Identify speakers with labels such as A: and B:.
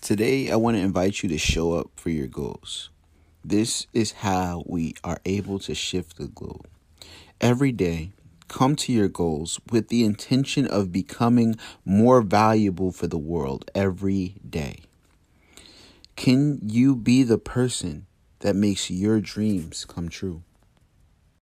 A: Today, I want to invite you to show up for your goals. This is how we are able to shift the globe. Every day, come to your goals with the intention of becoming more valuable for the world every day. Can you be the person that makes your dreams come true?